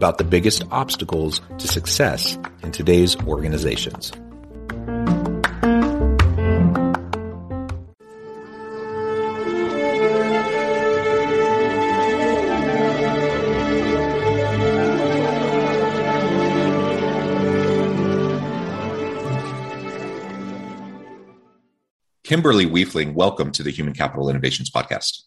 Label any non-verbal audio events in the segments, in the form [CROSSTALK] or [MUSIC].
about the biggest obstacles to success in today's organizations. Kimberly Wiefling, welcome to the Human Capital Innovations Podcast.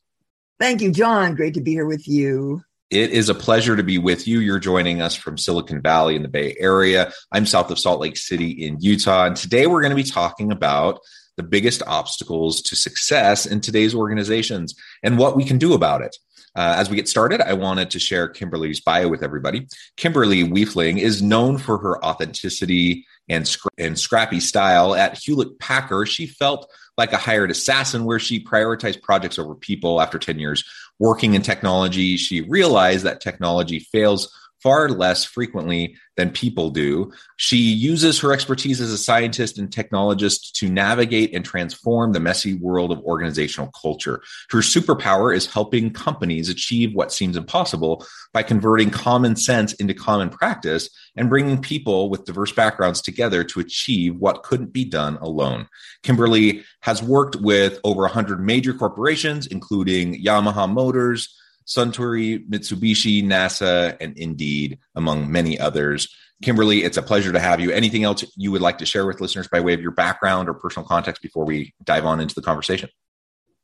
Thank you, John. Great to be here with you. It is a pleasure to be with you. You're joining us from Silicon Valley in the Bay Area. I'm south of Salt Lake City in Utah. And today we're going to be talking about the biggest obstacles to success in today's organizations and what we can do about it. Uh, as we get started, I wanted to share Kimberly's bio with everybody. Kimberly Wiefling is known for her authenticity and, and scrappy style. At Hewlett Packard, she felt like a hired assassin where she prioritized projects over people after 10 years working in technology, she realized that technology fails far less frequently than people do. She uses her expertise as a scientist and technologist to navigate and transform the messy world of organizational culture. Her superpower is helping companies achieve what seems impossible by converting common sense into common practice and bringing people with diverse backgrounds together to achieve what couldn't be done alone. Kimberly has worked with over 100 major corporations, including Yamaha Motors, Suntory, Mitsubishi, NASA, and Indeed, among many others. Kimberly, it's a pleasure to have you. Anything else you would like to share with listeners by way of your background or personal context before we dive on into the conversation?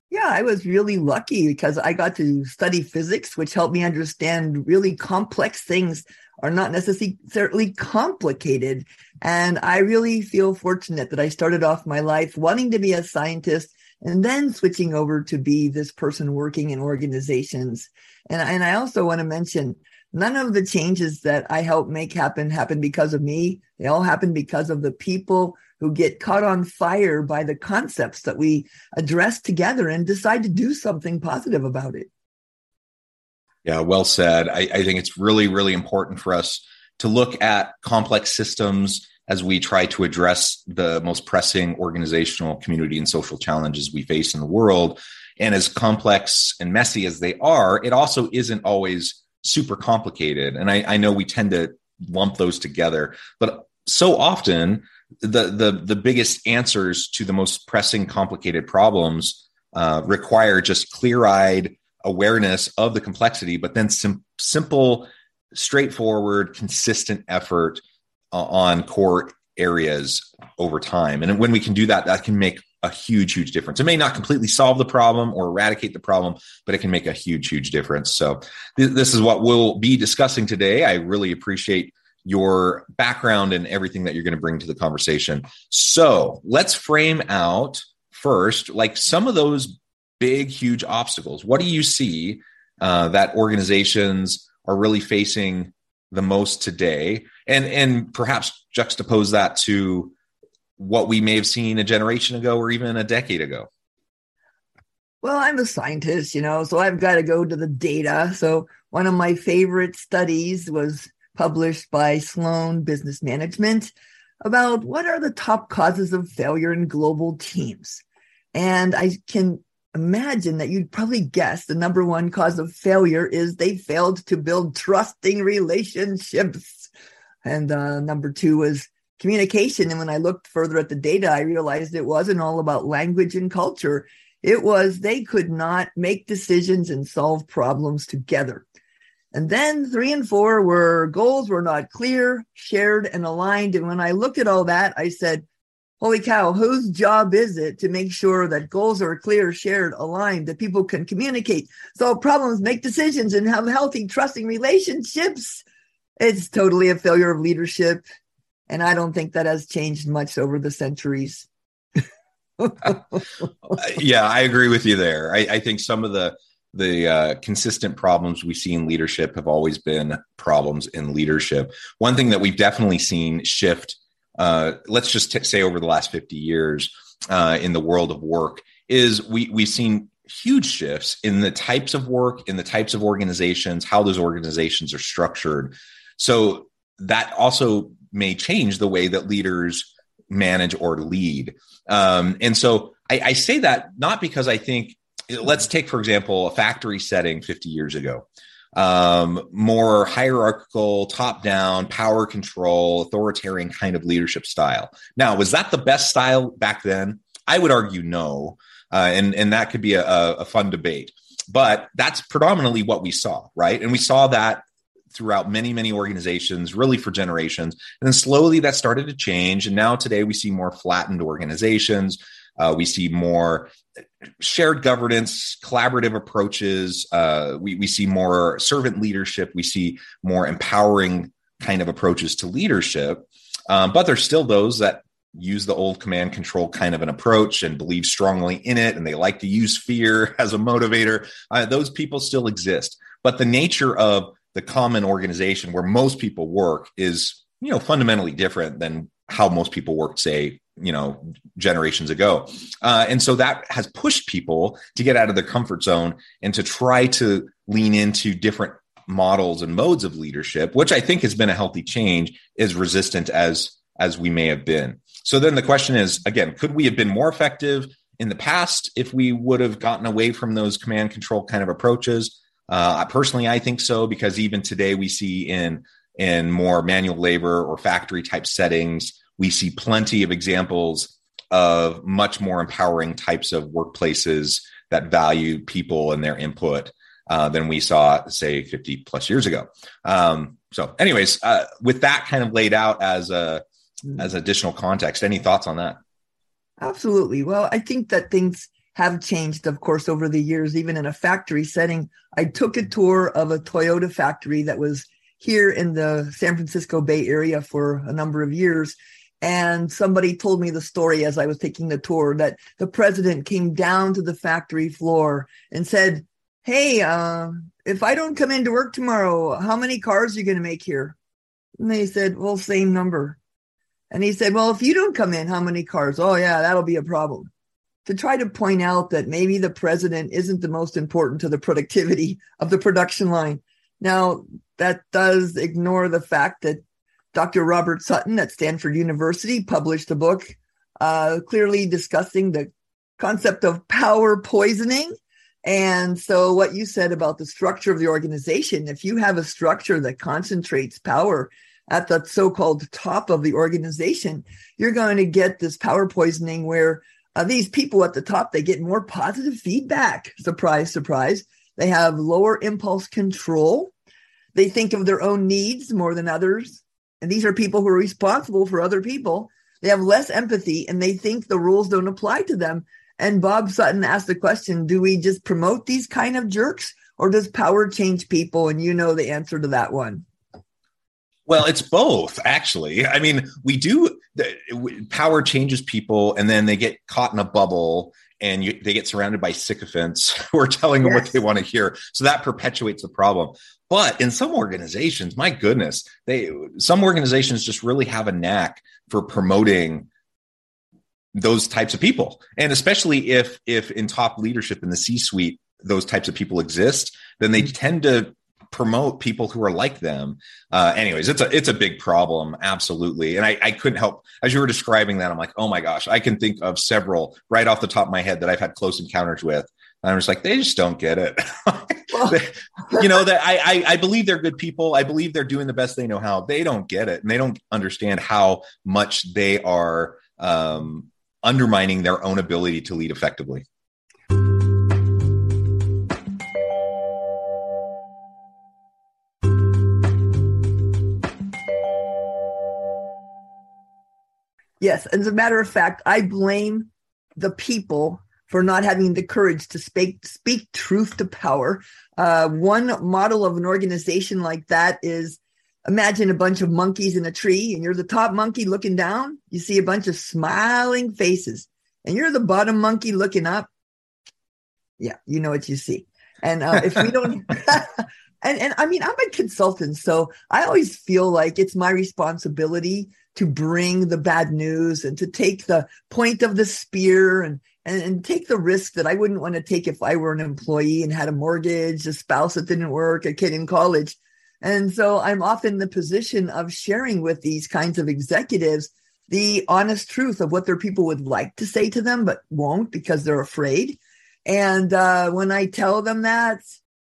Yeah, I was really lucky because I got to study physics, which helped me understand really complex things are not necessarily complicated. And I really feel fortunate that I started off my life wanting to be a scientist and then switching over to be this person working in organizations. And, and I also want to mention none of the changes that I help make happen happen because of me. They all happen because of the people who get caught on fire by the concepts that we address together and decide to do something positive about it. Yeah, well said. I, I think it's really, really important for us to look at complex systems as we try to address the most pressing organizational, community, and social challenges we face in the world. And as complex and messy as they are, it also isn't always super complicated. And I, I know we tend to lump those together, but so often the the the biggest answers to the most pressing, complicated problems uh, require just clear eyed awareness of the complexity, but then sim- simple, straightforward, consistent effort on core areas over time. And when we can do that, that can make a huge, huge difference. It may not completely solve the problem or eradicate the problem, but it can make a huge, huge difference. So, th- this is what we'll be discussing today. I really appreciate your background and everything that you're going to bring to the conversation. So, let's frame out first, like some of those big, huge obstacles. What do you see uh, that organizations are really facing the most today? and and perhaps juxtapose that to what we may have seen a generation ago or even a decade ago. Well i'm a scientist you know so i've got to go to the data. So one of my favorite studies was published by sloan business management about what are the top causes of failure in global teams. And i can imagine that you'd probably guess the number one cause of failure is they failed to build trusting relationships and uh, number two was communication. And when I looked further at the data, I realized it wasn't all about language and culture. It was they could not make decisions and solve problems together. And then three and four were goals were not clear, shared, and aligned. And when I looked at all that, I said, Holy cow, whose job is it to make sure that goals are clear, shared, aligned, that people can communicate, solve problems, make decisions, and have healthy, trusting relationships? It's totally a failure of leadership. And I don't think that has changed much over the centuries. [LAUGHS] yeah, I agree with you there. I, I think some of the the uh, consistent problems we see in leadership have always been problems in leadership. One thing that we've definitely seen shift, uh, let's just t- say over the last 50 years uh, in the world of work, is we, we've seen huge shifts in the types of work, in the types of organizations, how those organizations are structured. So that also may change the way that leaders manage or lead. Um, and so I, I say that not because I think, let's take, for example, a factory setting 50 years ago. Um, more hierarchical, top down, power control, authoritarian kind of leadership style. Now, was that the best style back then? I would argue no. Uh, and, and that could be a, a fun debate. But that's predominantly what we saw, right? And we saw that throughout many, many organizations, really for generations. And then slowly that started to change. And now today we see more flattened organizations. Uh, we see more shared governance, collaborative approaches. Uh, we, we see more servant leadership. We see more empowering kind of approaches to leadership. Um, but there's still those that use the old command control kind of an approach and believe strongly in it and they like to use fear [LAUGHS] as a motivator uh, those people still exist but the nature of the common organization where most people work is you know fundamentally different than how most people worked say you know generations ago. Uh, and so that has pushed people to get out of their comfort zone and to try to lean into different models and modes of leadership which i think has been a healthy change as resistant as as we may have been. So then the question is again could we have been more effective in the past if we would have gotten away from those command control kind of approaches? Uh, personally, I think so because even today we see in in more manual labor or factory type settings, we see plenty of examples of much more empowering types of workplaces that value people and their input uh, than we saw, say, 50 plus years ago. Um, so, anyways, uh, with that kind of laid out as a as additional context, any thoughts on that? Absolutely. Well, I think that things have changed, of course, over the years, even in a factory setting. I took a tour of a Toyota factory that was here in the San Francisco Bay Area for a number of years. And somebody told me the story as I was taking the tour that the president came down to the factory floor and said, Hey, uh, if I don't come into work tomorrow, how many cars are you going to make here? And they said, Well, same number. And he said, Well, if you don't come in, how many cars? Oh, yeah, that'll be a problem to try to point out that maybe the president isn't the most important to the productivity of the production line. Now, that does ignore the fact that Dr. Robert Sutton at Stanford University published a book uh, clearly discussing the concept of power poisoning. And so, what you said about the structure of the organization, if you have a structure that concentrates power at the so called top of the organization, you're going to get this power poisoning where uh, these people at the top, they get more positive feedback. Surprise, surprise. They have lower impulse control. They think of their own needs more than others. And these are people who are responsible for other people. They have less empathy and they think the rules don't apply to them. And Bob Sutton asked the question Do we just promote these kind of jerks or does power change people? And you know the answer to that one. Well, it's both, actually. I mean, we do power changes people, and then they get caught in a bubble, and you, they get surrounded by sycophants [LAUGHS] who are telling them yes. what they want to hear. So that perpetuates the problem. But in some organizations, my goodness, they some organizations just really have a knack for promoting those types of people, and especially if if in top leadership in the C suite those types of people exist, then they mm-hmm. tend to promote people who are like them. Uh, anyways, it's a it's a big problem, absolutely. And I, I couldn't help as you were describing that. I'm like, oh my gosh, I can think of several right off the top of my head that I've had close encounters with And I'm just like, they just don't get it. [LAUGHS] you know that I, I, I believe they're good people. I believe they're doing the best they know how. They don't get it, and they don't understand how much they are um, undermining their own ability to lead effectively. Yes, as a matter of fact, I blame the people for not having the courage to speak speak truth to power. Uh, one model of an organization like that is imagine a bunch of monkeys in a tree, and you're the top monkey looking down. You see a bunch of smiling faces, and you're the bottom monkey looking up. Yeah, you know what you see. And uh, if we [LAUGHS] don't, [LAUGHS] and and I mean, I'm a consultant, so I always feel like it's my responsibility to bring the bad news and to take the point of the spear and, and, and take the risk that I wouldn't want to take if I were an employee and had a mortgage, a spouse that didn't work, a kid in college. And so I'm often in the position of sharing with these kinds of executives the honest truth of what their people would like to say to them, but won't because they're afraid. And uh, when I tell them that,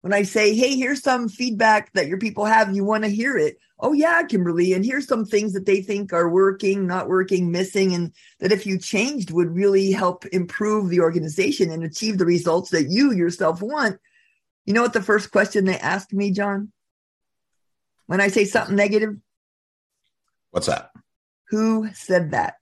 when I say, hey, here's some feedback that your people have, you want to hear it. Oh, yeah, Kimberly. And here's some things that they think are working, not working, missing, and that if you changed would really help improve the organization and achieve the results that you yourself want. You know what the first question they ask me, John? When I say something negative? What's that? Who said that?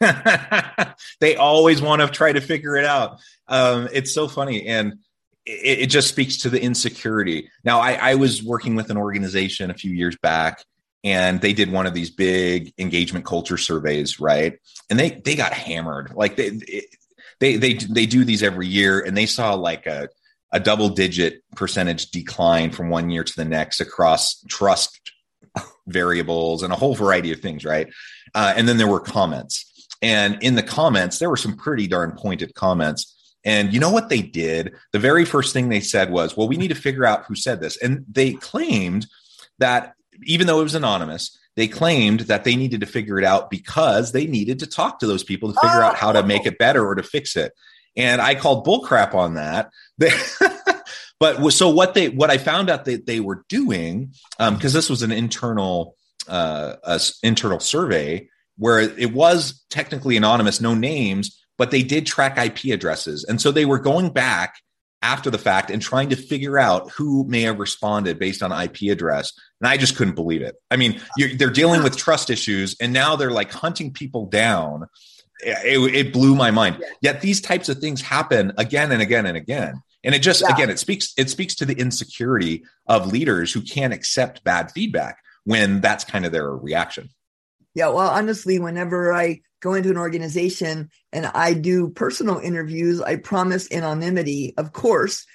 [LAUGHS] they always want to try to figure it out. Um, it's so funny. And it, it, just speaks to the insecurity. Now, I, I was working with an organization a few years back, and they did one of these big engagement culture surveys, right? And they they got hammered. Like they they they they do these every year, and they saw like a a double digit percentage decline from one year to the next across trust variables and a whole variety of things, right? Uh, and then there were comments. And in the comments, there were some pretty darn pointed comments and you know what they did? The very first thing they said was, well, we need to figure out who said this. And they claimed that even though it was anonymous, they claimed that they needed to figure it out because they needed to talk to those people to figure oh. out how to make it better or to fix it. And I called bullcrap on that. [LAUGHS] but so what they what I found out that they were doing because um, this was an internal uh, internal survey where it was technically anonymous, no names, but they did track IP addresses. And so they were going back after the fact and trying to figure out who may have responded based on IP address. And I just couldn't believe it. I mean, they're dealing with trust issues and now they're like hunting people down. It, it, blew my mind. Yet these types of things happen again and again and again. And it just yeah. again it speaks it speaks to the insecurity of leaders who can't accept bad feedback when that's kind of their reaction. Yeah, well, honestly, whenever I go into an organization and I do personal interviews, I promise anonymity. Of course,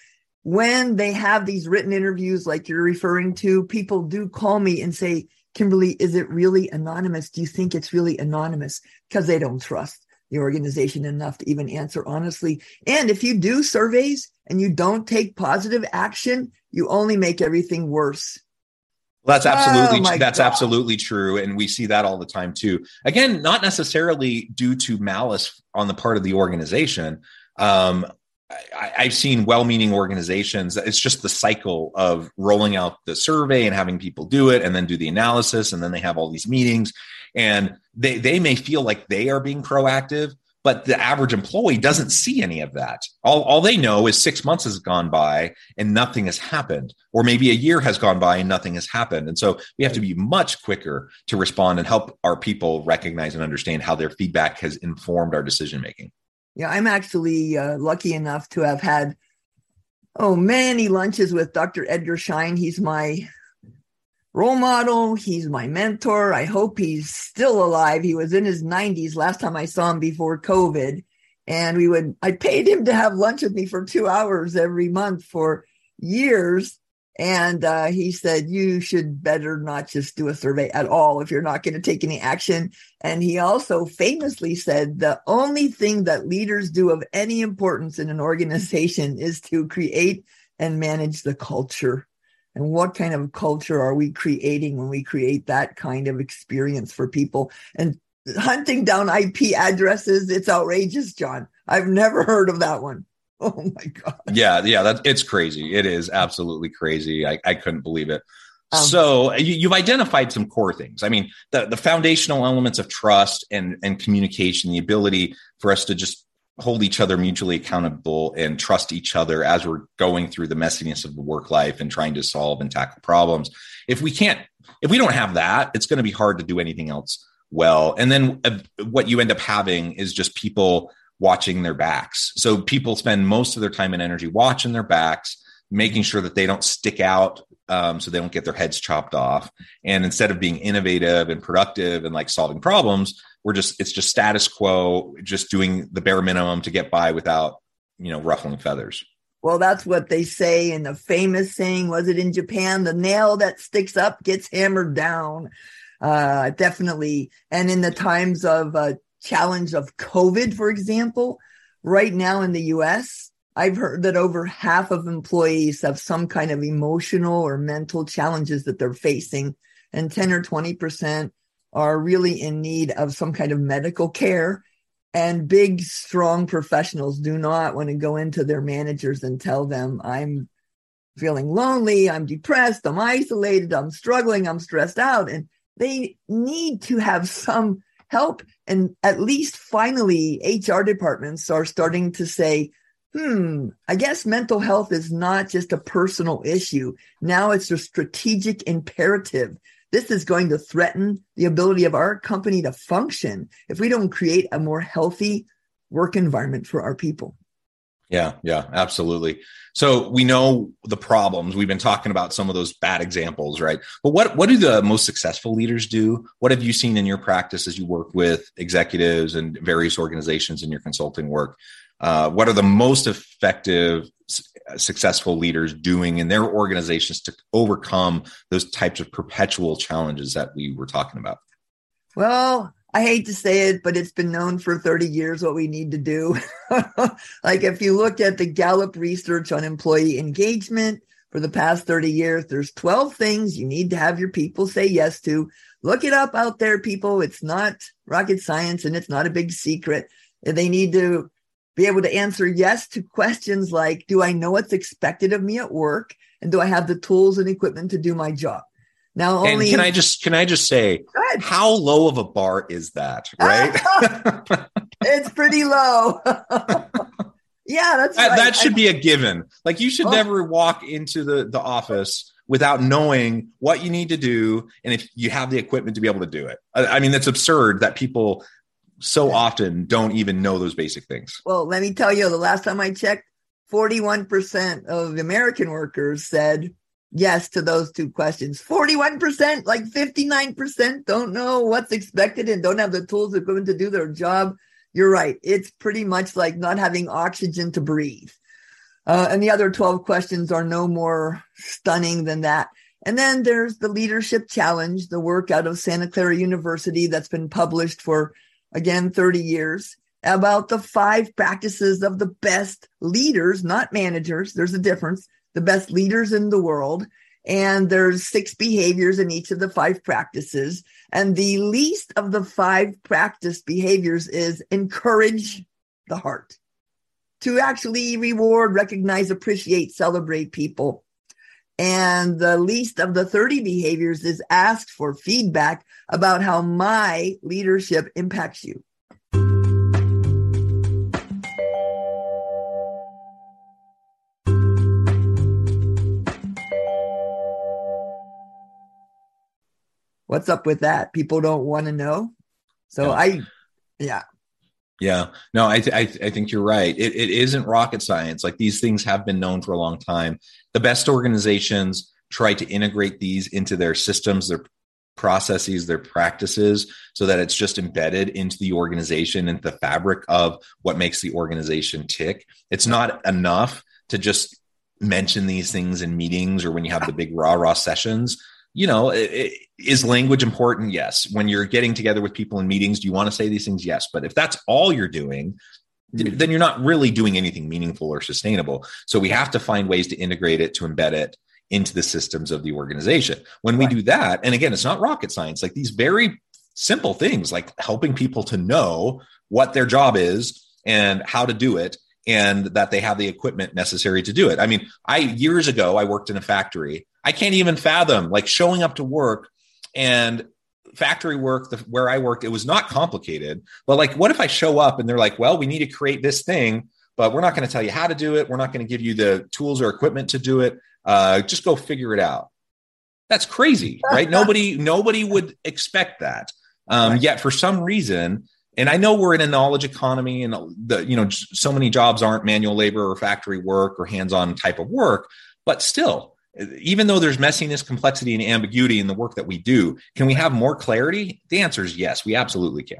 when they have these written interviews like you're referring to, people do call me and say, Kimberly, is it really anonymous? Do you think it's really anonymous? Because they don't trust the organization enough to even answer honestly. And if you do surveys and you don't take positive action, you only make everything worse. Well, that's absolutely oh that's God. absolutely true, and we see that all the time too. Again, not necessarily due to malice on the part of the organization. Um, I, have seen well-meaning organizations. It's just the cycle of rolling out the survey and having people do it, and then do the analysis, and then they have all these meetings, and they they may feel like they are being proactive, but the average employee doesn't see any of that. All, all they know is six months has gone by and nothing has happened, or maybe a year has gone by and nothing has happened. And so we have to be much quicker to respond and help our people recognize and understand how their feedback has informed our decision making. Yeah, I'm actually uh, lucky enough to have had oh many lunches with Dr. Edgar Schein. He's my role model. He's my mentor. I hope he's still alive. He was in his 90s last time I saw him before COVID. And we would, I paid him to have lunch with me for two hours every month for years. And uh, he said, You should better not just do a survey at all if you're not going to take any action. And he also famously said, The only thing that leaders do of any importance in an organization is to create and manage the culture and what kind of culture are we creating when we create that kind of experience for people and hunting down ip addresses it's outrageous john i've never heard of that one [LAUGHS] oh my god. Yeah, yeah, that it's crazy. It is absolutely crazy. I, I couldn't believe it. Um, so you, have identified some core things. I mean, the, the foundational elements of trust and, and communication, the ability for us to just hold each other mutually accountable and trust each other as we're going through the messiness of the work life and trying to solve and tackle problems. If we can't, if we don't have that, it's going to be hard to do anything else well. And then uh, what you end up having is just people watching their backs. So people spend most of their time and energy watching their backs, making sure that they don't stick out um, so they don't get their heads chopped off. And instead of being innovative and productive and like solving problems, we're just it's just status quo, just doing the bare minimum to get by without you know ruffling feathers. Well, that's what they say in the famous saying. Was it in Japan? The nail that sticks up gets hammered down. Uh, definitely. And in the times of uh, challenge of COVID, for example, right now in the US, I've heard that over half of employees have some kind of emotional or mental challenges that they're facing, and 10 or 20% are really in need of some kind of medical care. And big, strong professionals do not want to go into their managers and tell them, I'm feeling lonely, I'm depressed, I'm isolated, I'm struggling, I'm stressed out. And they need to have some help. And at least finally, HR departments are starting to say, hmm, I guess mental health is not just a personal issue. Now it's a strategic imperative. This is going to threaten the ability of our company to function if we don't create a more healthy work environment for our people. Yeah, yeah, absolutely. So we know the problems. We've been talking about some of those bad examples, right? But what what do the most successful leaders do? What have you seen in your practice as you work with executives and various organizations in your consulting work? Uh, what are the most effective Uh, successful leaders doing in their organizations to overcome those types of perpetual challenges that we were talking about? Well i hate to say it but it's been known for 30 years what we need to do. [LAUGHS] Like if you look at the gallup research on employee engagement for the past 30 years there's 12 things you need to have your people say yes to. Look it up out there people. It's not rocket science and it's not a big secret. They need to be able to answer yes to questions like Do I know what's expected of me at work? And do I have the tools and equipment to do my job? Now, only and can I just can I just say how low of a bar is that? Right? [LAUGHS] it's pretty low. [LAUGHS] yeah, that's that, right. that should I, be a given. Like you should oh. never walk into the the office without knowing what you need to do and if you have the equipment to be able to do it. I, I mean, that's absurd that people so often don't even know those basic things. Well, let me tell you, the last time I checked, 41% of American workers said yes to those two questions. 41%, like 59% don't know what's expected and don't have the tools equipment to do their job. You're right. It's pretty much like not having oxygen to breathe. Uh, and the other 12 questions are no more stunning than that. And then there's the leadership challenge, the work out of Santa Clara University that's been published for again 30 years about the five practices of the best leaders not managers there's a difference the best leaders in the world. And there's six behaviors in each of the five practices. And the least of the five practice behaviors is encourage the heart to actually reward recognize appreciate celebrate people and the least of the 30 behaviors is ask for feedback about how my leadership impacts you. What's up with that? People don't want to know. So yeah. I, yeah. Yeah, no, I, th- I, th- I, think you're right. It, it isn't rocket science. Like these things have been known for a long time. The best organizations try to integrate these into their systems, their processes, their practices, so that it's just embedded into the organization, into the fabric of what makes the organization tick. It's not enough to just mention these things in meetings or when you have the big rah rah sessions. You know, it, is language important? Yes. When you're getting together with people in meetings, do you want to say these things? Yes. But if that's all you're doing, mm-hmm. then you're not really doing anything meaningful or sustainable. So we have to find ways to integrate it, to embed it into the systems of the organization. When we right. do that, and again, it's not rocket science, like these very simple things like helping people to know what their job is and how to do it and that they have the equipment necessary to do it. I mean, I years ago I worked in a factory. I can't even fathom like showing up to work and factory work the, where I worked, it was not complicated. But like, what if I show up and they're like, well, we need to create this thing, but we're not going to tell you how to do it. We're not going to give you the tools or equipment to do it. Uh, just go figure it out. That's crazy, right? [LAUGHS] nobody, nobody would expect that. Um, right. Yet for some reason, and I know we're in a knowledge economy, and the you know so many jobs aren't manual labor or factory work or hands-on type of work, but still, even though there's messiness, complexity, and ambiguity in the work that we do, can we have more clarity? The answer is yes, we absolutely can.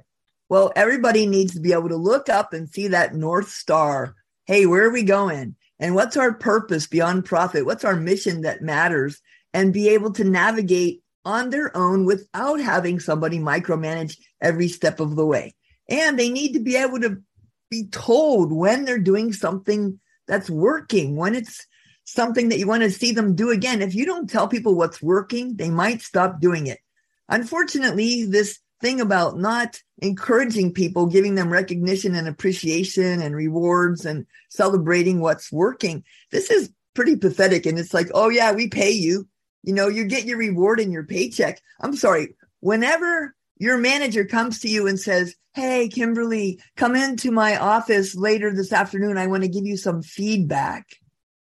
Well, everybody needs to be able to look up and see that North Star. Hey, where are we going? And what's our purpose beyond profit? What's our mission that matters? And be able to navigate on their own without having somebody micromanage every step of the way. And they need to be able to be told when they're doing something that's working, when it's something that you want to see them do again. If you don't tell people what's working, they might stop doing it. Unfortunately, this thing about not encouraging people, giving them recognition and appreciation and rewards and celebrating what's working, this is pretty pathetic. And it's like, oh, yeah, we pay you. You know, you get your reward in your paycheck. I'm sorry. Whenever your manager comes to you and says, Hey, Kimberly, come into my office later this afternoon. I want to give you some feedback.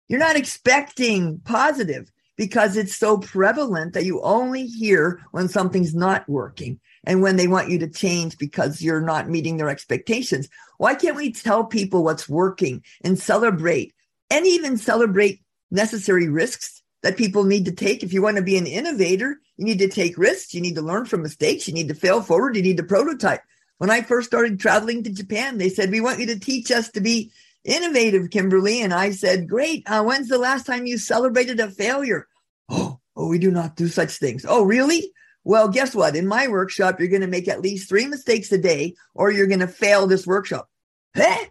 You're not expecting positive because it's so prevalent that you only hear when something's not working and when they want you to change because you're not meeting their expectations. Why can't we tell people what's working and celebrate and even celebrate necessary risks that people need to take? If you want to be an innovator, you need to take risks. You need to learn from mistakes. You need to fail forward. You need to prototype. When I first started traveling to Japan, they said, we want you to teach us to be innovative, Kimberly. And I said, Great. Uh, when's the last time you celebrated a failure? [GASPS] Oh, oh, we do not do such things. Oh, really? Well, guess what? In my workshop, you're going to make at least three mistakes a day, or you're going to fail this workshop. Eh?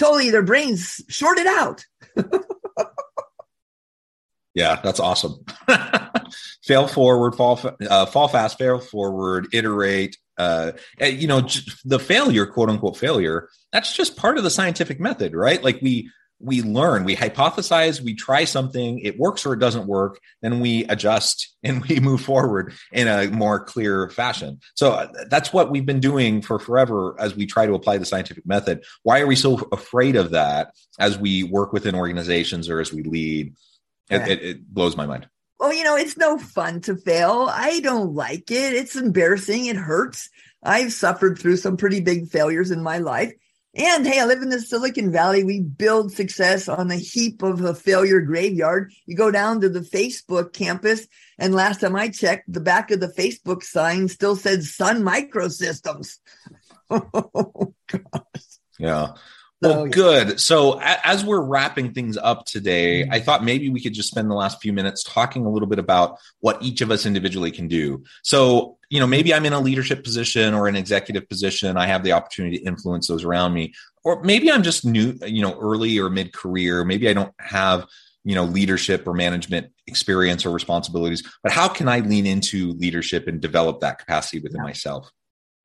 Totally, their brains shorted out. [LAUGHS] yeah, that's awesome. [LAUGHS] fail forward, fall, uh, fall fast, fail forward, iterate, uh, you know, the failure, quote unquote failure, that's just part of the scientific method, right? Like we we learn, we hypothesize, we try something, it works or it doesn't work, then we adjust [LAUGHS] and we move forward in a more clear fashion. So uh, that's what we've been doing for forever as we try to apply the scientific method. Why are we so afraid of that as we work within organizations or as we lead? It, it, it blows my mind well, you know, it's no fun to fail. I don't like it. It's embarrassing. It hurts. I've suffered through some pretty big failures in my life. And hey, I live in the Silicon Valley. We build success on a heap of a failure graveyard. You go down to the Facebook campus, and last time I checked, the back of the Facebook sign still said Sun Microsystems. [LAUGHS] oh, gosh. Yeah. Well, so, good. So, as we're wrapping things up today, mm-hmm. I thought maybe we could just spend the last few minutes talking a little bit about what each of us individually can do. So, you know, maybe I'm in a leadership position or an executive position. I have the opportunity to influence those around me. Or maybe I'm just new, you know, early or mid career. Maybe I don't have, you know, leadership or management experience or responsibilities. But how can I lean into leadership and develop that capacity within yeah. myself?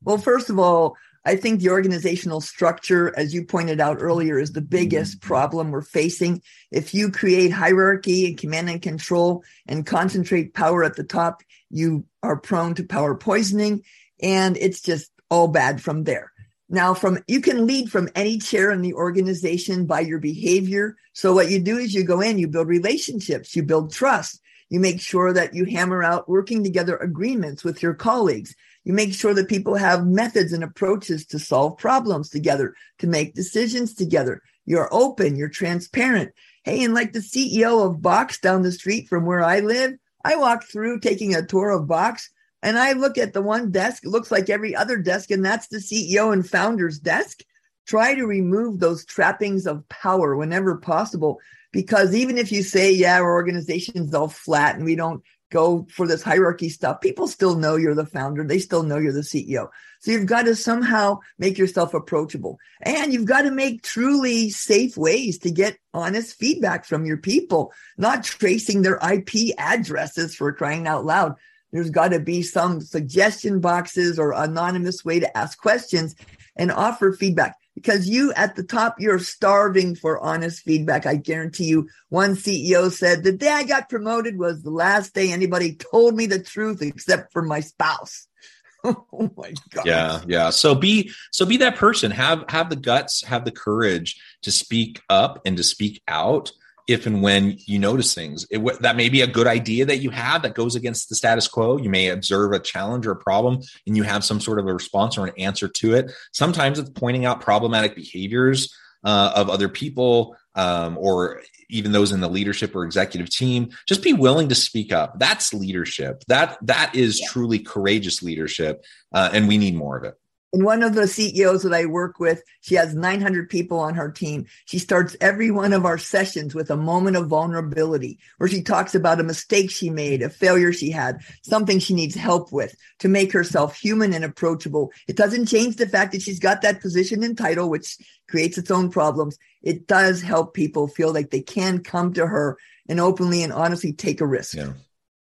Well, first of all, I think the organizational structure, as you pointed out earlier, is the biggest mm-hmm. problem we're facing. If you create hierarchy and command and control and concentrate power at the top, you are prone to power poisoning. And it's just all bad from there. Now, from you can lead from any chair in the organization by your behavior. So what you do is you go in, you build relationships, you build trust, you make sure that you hammer out working together agreements with your colleagues. You make sure that people have methods and approaches to solve problems together, to make decisions together. You're open, you're transparent. Hey, and like the CEO of Box down the street from where I live, I walk through taking a tour of Box and I look at the one desk, it looks like every other desk, and that's the CEO and founder's desk. Try to remove those trappings of power whenever possible. Because even if you say, yeah, our organization's all flat and we don't go for this hierarchy stuff, people still know you're the founder. They still know you're the CEO. So you've got to somehow make yourself approachable and you've got to make truly safe ways to get honest feedback from your people, not tracing their IP addresses for crying out loud. There's got to be some suggestion boxes or anonymous way to ask questions and offer feedback. Because you at the top, you're starving for honest feedback. I guarantee you. One CEO said, the day I got promoted was the last day anybody told me the truth except for my spouse. [LAUGHS] oh my god. Yeah, yeah. So be so be that person. Have have the guts, have the courage to speak up and to speak out if and when you notice things. It, that may be a good idea that you have that goes against the status quo. You may observe a challenge or a problem and you have some sort of a response or an answer to it. Sometimes it's pointing out problematic behaviors uh, of other people um, or even those in the leadership or executive team just be willing to speak up that's leadership that that is yeah. truly courageous leadership uh, and we need more of it and one of the CEOs that I work with, she has 900 people on her team. She starts every one of our sessions with a moment of vulnerability where she talks about a mistake she made, a failure she had, something she needs help with to make herself human and approachable. It doesn't change the fact that she's got that position and title, which creates its own problems. It does help people feel like they can come to her and openly and honestly take a risk. Yeah.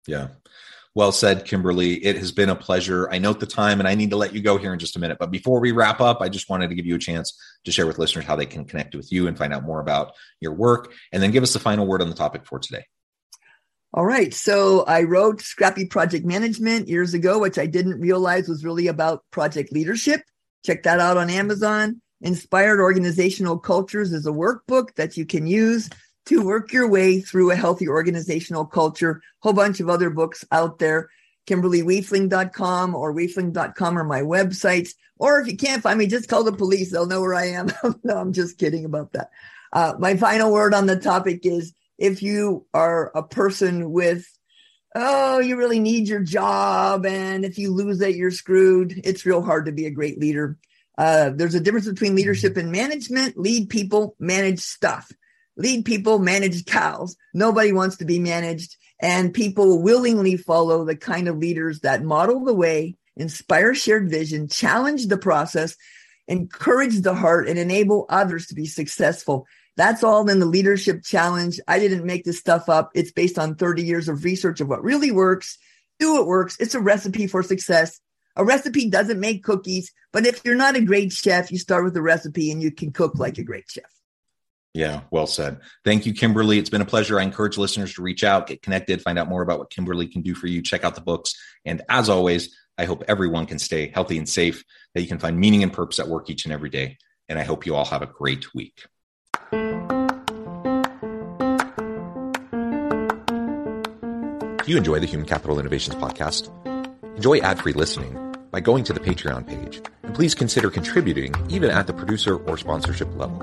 Yeah. Well said, Kimberly. It has been a pleasure. I note the time and I need to let you go here in just a minute. But before we wrap up, I just wanted to give you a chance to share with listeners how they can connect with you and find out more about your work. And then give us the final word on the topic for today. All right. So I wrote Scrappy Project Management years ago, which I didn't realize was really about project leadership. Check that out on Amazon. Inspired Organizational Cultures is a workbook that you can use to work your way through a healthy organizational culture. Whole bunch of other books out there. KimberlyWiefling.com or Wiefling.com are my websites. Or if you can't find me, just call the police. They'll know where I am. [LAUGHS] no, I'm just kidding about that. Uh, my final word on the topic is if you are a person with, oh, you really need your job, and if you lose it, you're screwed, it's real hard to be a great leader. Uh, there's a difference between leadership and management. Lead people, manage stuff lead people manage cows. Nobody wants to be managed. And people willingly follow the kind of leaders that model the way, inspire shared vision, challenge the process, encourage the heart, and enable others to be successful. That's all in the leadership challenge. I didn't make this stuff up. It's based on 30 years of research of what really works. Do it works. It's a recipe for success. A recipe doesn't make cookies, but if you're not a great chef, you start with a recipe and you can cook like a great chef. Yeah, well said. Thank you, Kimberly. It's been a pleasure. I encourage listeners to reach out, get connected, find out more about what Kimberly can do for you. Check out the books. And as always, I hope everyone can stay healthy and safe, that you can find meaning and purpose at work each and every day. And I hope you all have a great week. Do you enjoy the Human Capital Innovations podcast? Enjoy ad free listening by going to the Patreon page. And please consider contributing even at the producer or sponsorship level.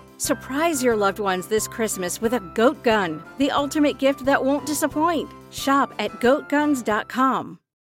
Surprise your loved ones this Christmas with a goat gun, the ultimate gift that won't disappoint. Shop at goatguns.com.